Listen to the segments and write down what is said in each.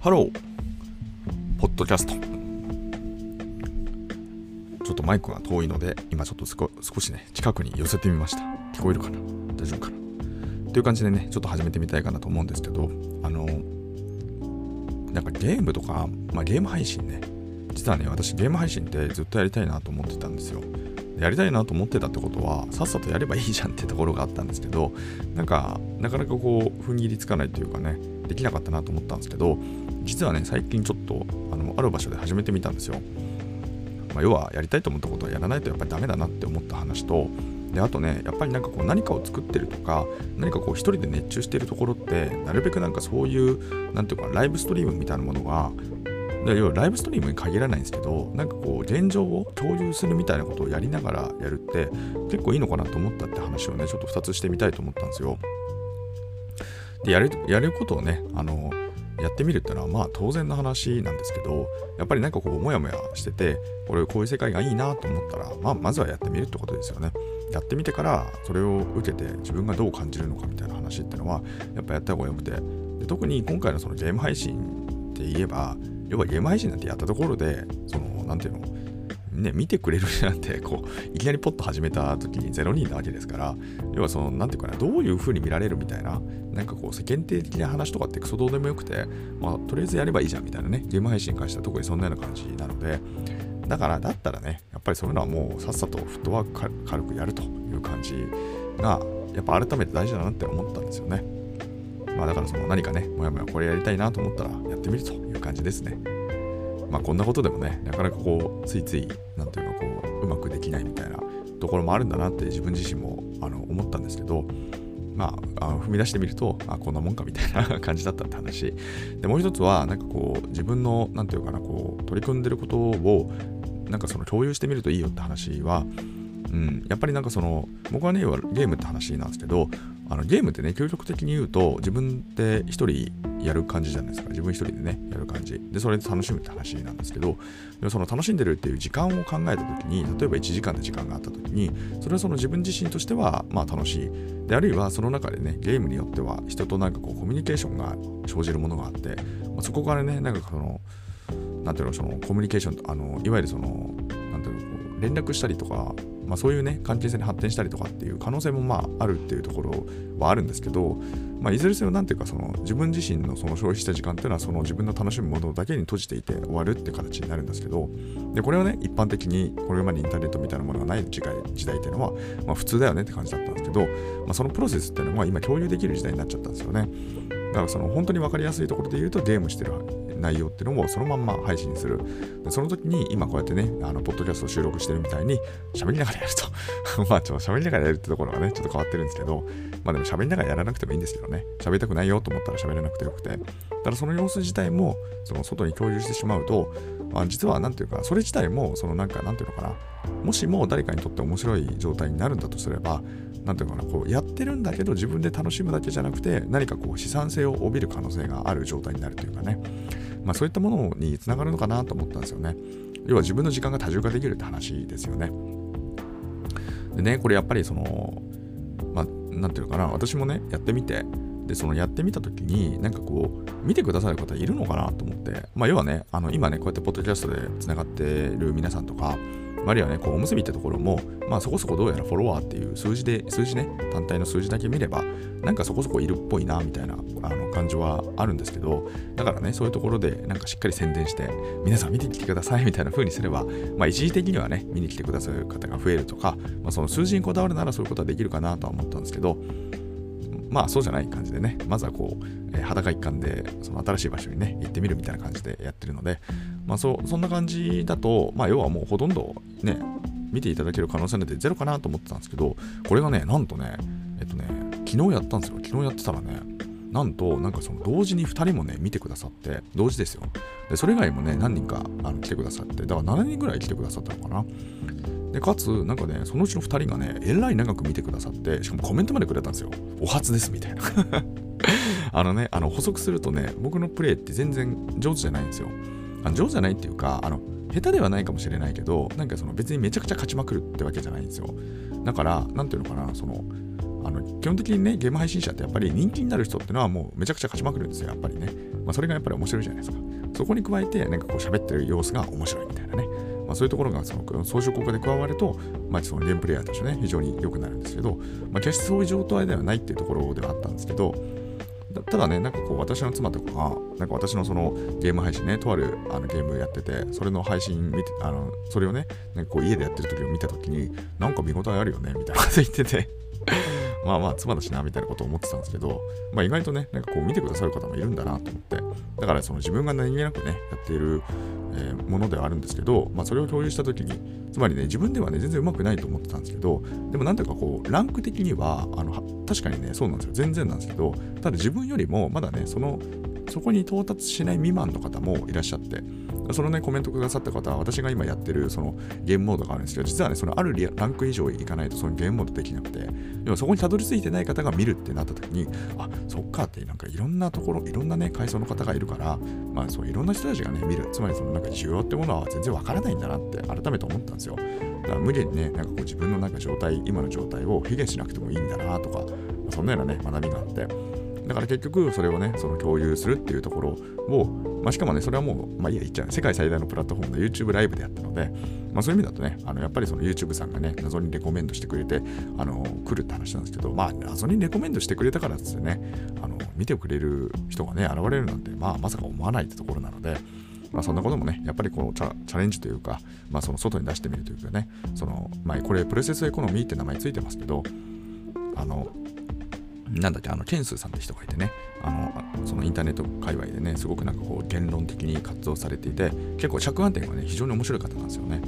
ハロー、ポッドキャスト。ちょっとマイクが遠いので、今ちょっと少しね、近くに寄せてみました。聞こえるかな？大丈夫かな？という感じでね、ちょっと始めてみたいかなと思うんですけど、あの、なんかゲームとか、まあゲーム配信ね、実はね、私ゲーム配信ってずっとやりたいなと思ってたんですよ。やりたいなと思ってたってことは、さっさとやればいいじゃんってところがあったんですけど、なんか、なかなかこう、踏ん切りつかないというかね、できなかったなと思ったんですけど、実はね、最近ちょっと、あの、ある場所で始めてみたんですよ。まあ、要は、やりたいと思ったことはやらないとやっぱりダメだなって思った話と、であとねやっぱりなんかこう何かを作ってるとか何かこう一人で熱中してるところってなるべくなんかそういうなんていうかライブストリームみたいなものが要はライブストリームに限らないんですけどなんかこう現状を共有するみたいなことをやりながらやるって結構いいのかなと思ったって話をねちょっと2つしてみたいと思ったんですよでやるやることをねあのやってみるっていうのはまあ当然の話なんですけどやっぱりなんかこうモヤモヤしててこれこういう世界がいいなと思ったらまあまずはやってみるってことですよね。やってみてからそれを受けて自分がどう感じるのかみたいな話っていうのはやっぱやった方がよくて。で特に今回のそのゲーム配信って言えば要はゲーム配信なんてやったところで、その、なんていうの、ね、見てくれるなんて、こう、いきなりポッと始めた時に0人なわけですから、要はその、なんていうかな、どういう風に見られるみたいな、なんかこう、世間体的な話とかってクソどうでもよくて、まあ、とりあえずやればいいじゃんみたいなね、ゲーム配信に関しては特にそんなような感じなので、だから、だったらね、やっぱりそういうのはもうさっさとフットワーク軽くやるという感じが、やっぱ改めて大事だなって思ったんですよね。まあだからその何かね、もやもやこれやりたいなと思ったらやってみるという感じですね。まあこんなことでもね、なかなかこう、ついつい、なんていうかこう、うまくできないみたいなところもあるんだなって自分自身もあの思ったんですけど、まあ、あ踏み出してみると、あ、こんなもんかみたいな 感じだったって話。で、もう一つは、なんかこう、自分の、なんていうかな、こう、取り組んでることを、なんかその共有してみるといいよって話は、うん、やっぱりなんかその僕はねゲームって話なんですけどあのゲームってね究極的に言うと自分で一人やる感じじゃないですか。自分一人でねやる感じ。でそれで楽しむって話なんですけどでその楽しんでるっていう時間を考えた時に例えば1時間で時間があった時にそれはその自分自身としてはまあ楽しい。であるいはその中でねゲームによっては人となんかこうコミュニケーションが生じるものがあって、まあ、そこからねなんかそのなんていうのそのコミュニケーションあのいわゆるそのなんていうの連絡したりとかまあ、そういうね関係性に発展したりとかっていう可能性もまああるっていうところはあるんですけど、まあ、いずれにせよ何ていうかその自分自身のその消費した時間っていうのはその自分の楽しむものだけに閉じていて終わるって形になるんですけどでこれはね一般的にこれまでインターネットみたいなものがない時代時代っていうのは、まあ、普通だよねって感じだったんですけど、まあ、そのプロセスっていうのは今共有できる時代になっちゃったんですよね。だからその本当に分かりやすいところで言うとゲームしてる内容っていうのをそのまんま配信する。でその時に今こうやってね、あの、ポッドキャストを収録してるみたいに喋りながらやると。まあ、ちょっと喋りながらやるってところがね、ちょっと変わってるんですけど、まあでも喋りながらやらなくてもいいんですけどね、喋りたくないよと思ったら喋らなくてよくて。ただその様子自体も、その外に共有してしまうと、あ実はなんていうか、それ自体も、そのなんか、なんていうのかな、もしも誰かにとって面白い状態になるんだとすれば、なんていうのかな、こうやってるんだけど自分で楽しむだけじゃなくて、何かこう資産性を帯びる可能性がある状態になるというかね。まあ、そういったものにつながるのかなと思ったんですよね。要は自分の時間が多重化できるって話ですよね。でね、これやっぱりその、まあ、なんていうのかな、私もね、やってみて、で、そのやってみたときに、なんかこう、見てくださる方いるのかなと思って、まあ、要はね、あの今ね、こうやってポッドキャストでつながってる皆さんとか、あるいはね、こうおむすびってところも、まあそこそこどうやらフォロワーっていう数字で、数字ね、単体の数字だけ見れば、なんかそこそこいるっぽいな、みたいなあの感じはあるんですけど、だからね、そういうところでなんかしっかり宣伝して、皆さん見てきてくださいみたいな風にすれば、まあ一時的にはね、見に来てくださる方が増えるとか、まあその数字にこだわるならそういうことはできるかなとは思ったんですけど、まあそうじゃない感じでね、まずはこう、えー、裸一貫でその新しい場所にね、行ってみるみたいな感じでやってるので、まあそそんな感じだと、まあ要はもうほとんどね、見ていただける可能性なんてゼロかなと思ってたんですけど、これがね、なんとね、えっとね、昨日やったんですよ。昨日やってたらね、なんと、なんかその同時に2人もね、見てくださって、同時ですよ。で、それ以外もね、何人かあの来てくださって、だから7人ぐらい来てくださったのかな。で、かつ、なんかね、そのうちの2人がね、えらい長く見てくださって、しかもコメントまでくれたんですよ。お初ですみたいな。あのね、あの補足するとね、僕のプレイって全然上手じゃないんですよ。あの上手じゃないっていうか、あの、下手ではないかもしれないけど、なんかその別にめちゃくちゃ勝ちまくるってわけじゃないんですよ。だから、なんていうのかな、その、あの基本的にね、ゲーム配信者ってやっぱり人気になる人ってのはもうめちゃくちゃ勝ちまくるんですよ、やっぱりね。まあ、それがやっぱり面白いじゃないですか。そこに加えて、なんかこう喋ってる様子が面白いみたいなね。まあ、そういうところがその装飾効果で加わると、まあ、そのゲームプレイヤーとしてね、非常に良くなるんですけど、まあ、決してそういう状態ではないっていうところではあったんですけど、ただね、なんかこう、私の妻とかが、なんか私のそのゲーム配信ね、とあるあのゲームやってて、それの配信見て、あの、それをね、なんかこう家でやってる時を見た時に、なんか見応えあるよね、みたいなこと言っててまあまあ妻だしなみたいなことを思ってたんですけど、まあ意外とね、なんかこう見てくださる方もいるんだなと思って、だからその自分が何気なくね、やっている、えー、ものではあるんですけど、まあそれを共有した時に、つまりね、自分ではね、全然うまくないと思ってたんですけど、でもなんていうかこう、ランク的には、あの、確かにね、そうなんですよ。全然なんですけど、ただ自分よりもまだね、その、そこに到達しない未満の方もいらっしゃって、そのね、コメントくださった方は、私が今やってるそのゲームモードがあるんですけど、実はね、そのあるランク以上いかないとそのゲームモードできなくて、でもそこにたどり着いてない方が見るってなった時に、あ、そっかって、なんかいろんなところ、いろんなね、階層の方がいるから、まあそういろんな人たちがね、見る、つまりそのなんか需要ってものは全然わからないんだなって改めて思ったんですよ。だから無理にね、なんかこう自分のなんか状態、今の状態を卑下しなくてもいいんだなとか、そんなようなね、学びがあって、だから結局それをね、その共有するっていうところを、まあ、しかもね、それはもう、まあいいや、言っちゃう。世界最大のプラットフォームで YouTube ライブでやったので、まあそういう意味だとね、あのやっぱりその YouTube さんがね、謎にレコメンドしてくれて、あの、来るって話なんですけど、まあ謎にレコメンドしてくれたからですね、あの、見てくれる人がね、現れるなんて、まあまさか思わないってところなので、まあ、そんなこともね、やっぱりこうチャチャレンジというか、まあ、その外に出してみるというかね、そのまあ、これ、プロセスエコノミーって名前ついてますけど、あのなんだっけ、あの、ケンスーさんって人がいてね、あの、そのインターネット界隈でね、すごくなんかこう、言論的に活動されていて、結構着眼点がね、非常に面白い方なんですよね。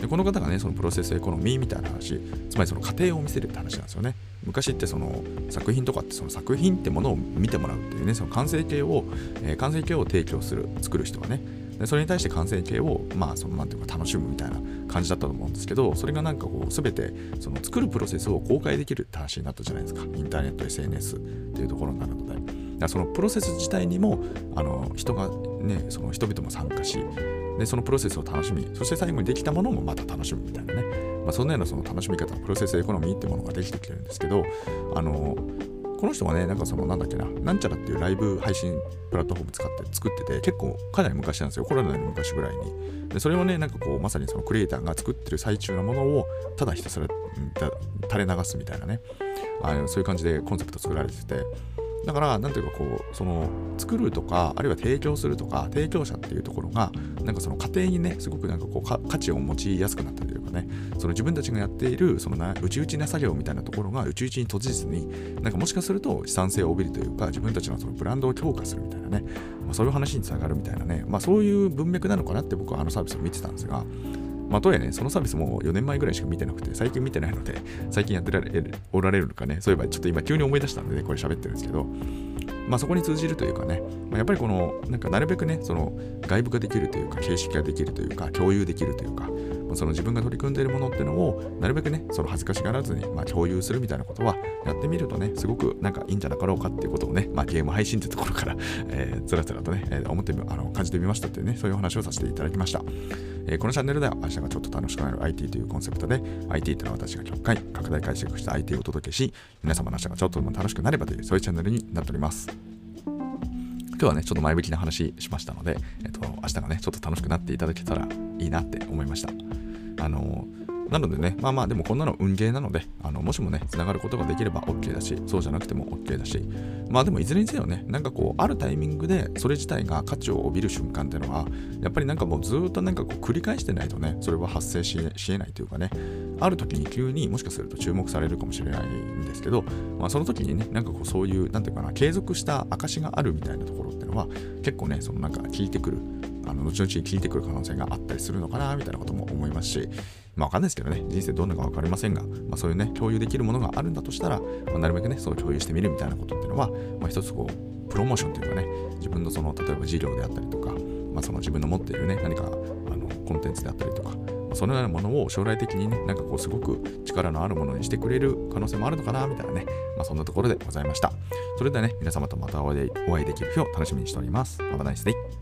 でこの方がね、そのプロセスエコノミーみたいな話、つまりその過程を見せるって話なんですよね。昔ってその作品とかってその作品ってものを見てもらうっていうね、その完成形を、えー、完成形を提供する、作る人がね、でそれに対して完成形をまあそのなんていうか楽しむみたいな感じだったと思うんですけどそれがなんかこう全てその作るプロセスを公開できるって話になったじゃないですか。インターネット SNS っていうところになるので。そのプロセス自体にもあの人がねその人々も参加しでそのプロセスを楽しみそして最後にできたものもまた楽しむみたいなね、まあ、そんなようなその楽しみ方プロセスエコノミーってものができてきてるんですけどあのこの人はね、なんかそのなんだっけな、なんちゃらっていうライブ配信プラットフォーム使って作ってて、結構かなり昔なんですよ、コロナの昔ぐらいに。でそれをね、なんかこう、まさにそのクリエイターが作ってる最中のものを、ただひたすら垂れ流すみたいなね、あのそういう感じでコンセプト作られてて、だから、なんていうかこう、その、作るとか、あるいは提供するとか、提供者っていうところが、なんかその過程にね、すごくなんかこう、価値を持ちやすくなったりというかね、その自分たちがやっている、その、内々な作業みたいなところが、内々に閉じずに、なんかもしかすると資産性を帯びるというか、自分たちのそのブランドを強化するみたいなね、まあ、そういう話につながるみたいなね、まあそういう文脈なのかなって僕はあのサービスを見てたんですが、まあ、とはいえね、そのサービスも4年前ぐらいしか見てなくて、最近見てないので、最近やってられおられるのかね、そういえばちょっと今急に思い出したんでね、これ喋ってるんですけど、まあ、そこに通じるというかね、まあ、やっぱりこの、なんかなるべくね、その外部化できるというか、形式化できるというか、共有できるというか、その自分が取り組んでいるものっていうのを、なるべくね、その恥ずかしがらずに、まあ、共有するみたいなことは、やってみるとね、すごくなんかいいんじゃなかろうかっていうことをね、まあ、ゲーム配信ってところから、えー、つらつらとね、えー、思ってあの感じてみましたっていうね、そういう話をさせていただきました。えー、このチャンネルでは明日がちょっと楽しくなる IT というコンセプトで IT というのは私が極快拡大解釈した IT をお届けし皆様の明日がちょっとでも楽しくなればというそういうチャンネルになっております今日はね、ちょっと前向きな話しましたので、えっと、明日がね、ちょっと楽しくなっていただけたらいいなって思いました。あのなのでね、まあまあ、でもこんなの運ゲーなので、あのもしもね、つながることができれば OK だし、そうじゃなくても OK だし、まあでもいずれにせよね、なんかこう、あるタイミングでそれ自体が価値を帯びる瞬間っていうのは、やっぱりなんかもうずっとなんかこう繰り返してないとね、それは発生しえないというかね、ある時に急にもしかすると注目されるかもしれないんですけど、まあその時にね、なんかこうそういう、なんていうかな、継続した証があるみたいなところっていうのは、結構ね、そのなんか聞いてくる、あの後々聞いてくる可能性があったりするのかなみたいなことも思いますし、まあわかんないですけどね、人生どんなかわかりませんが、まあそういうね、共有できるものがあるんだとしたら、まあ、なるべくね、そう共有してみるみたいなことっていうのは、まあ一つこう、プロモーションというかね、自分のその、例えば事業であったりとか、まあその自分の持っているね、何かあのコンテンツであったりとか、そのようなものを将来的にね、なんかこうすごく力のあるものにしてくれる可能性もあるのかな、みたいなね、まあそんなところでございました。それではね、皆様とまたお会いできる日を楽しみにしております。Have a nice!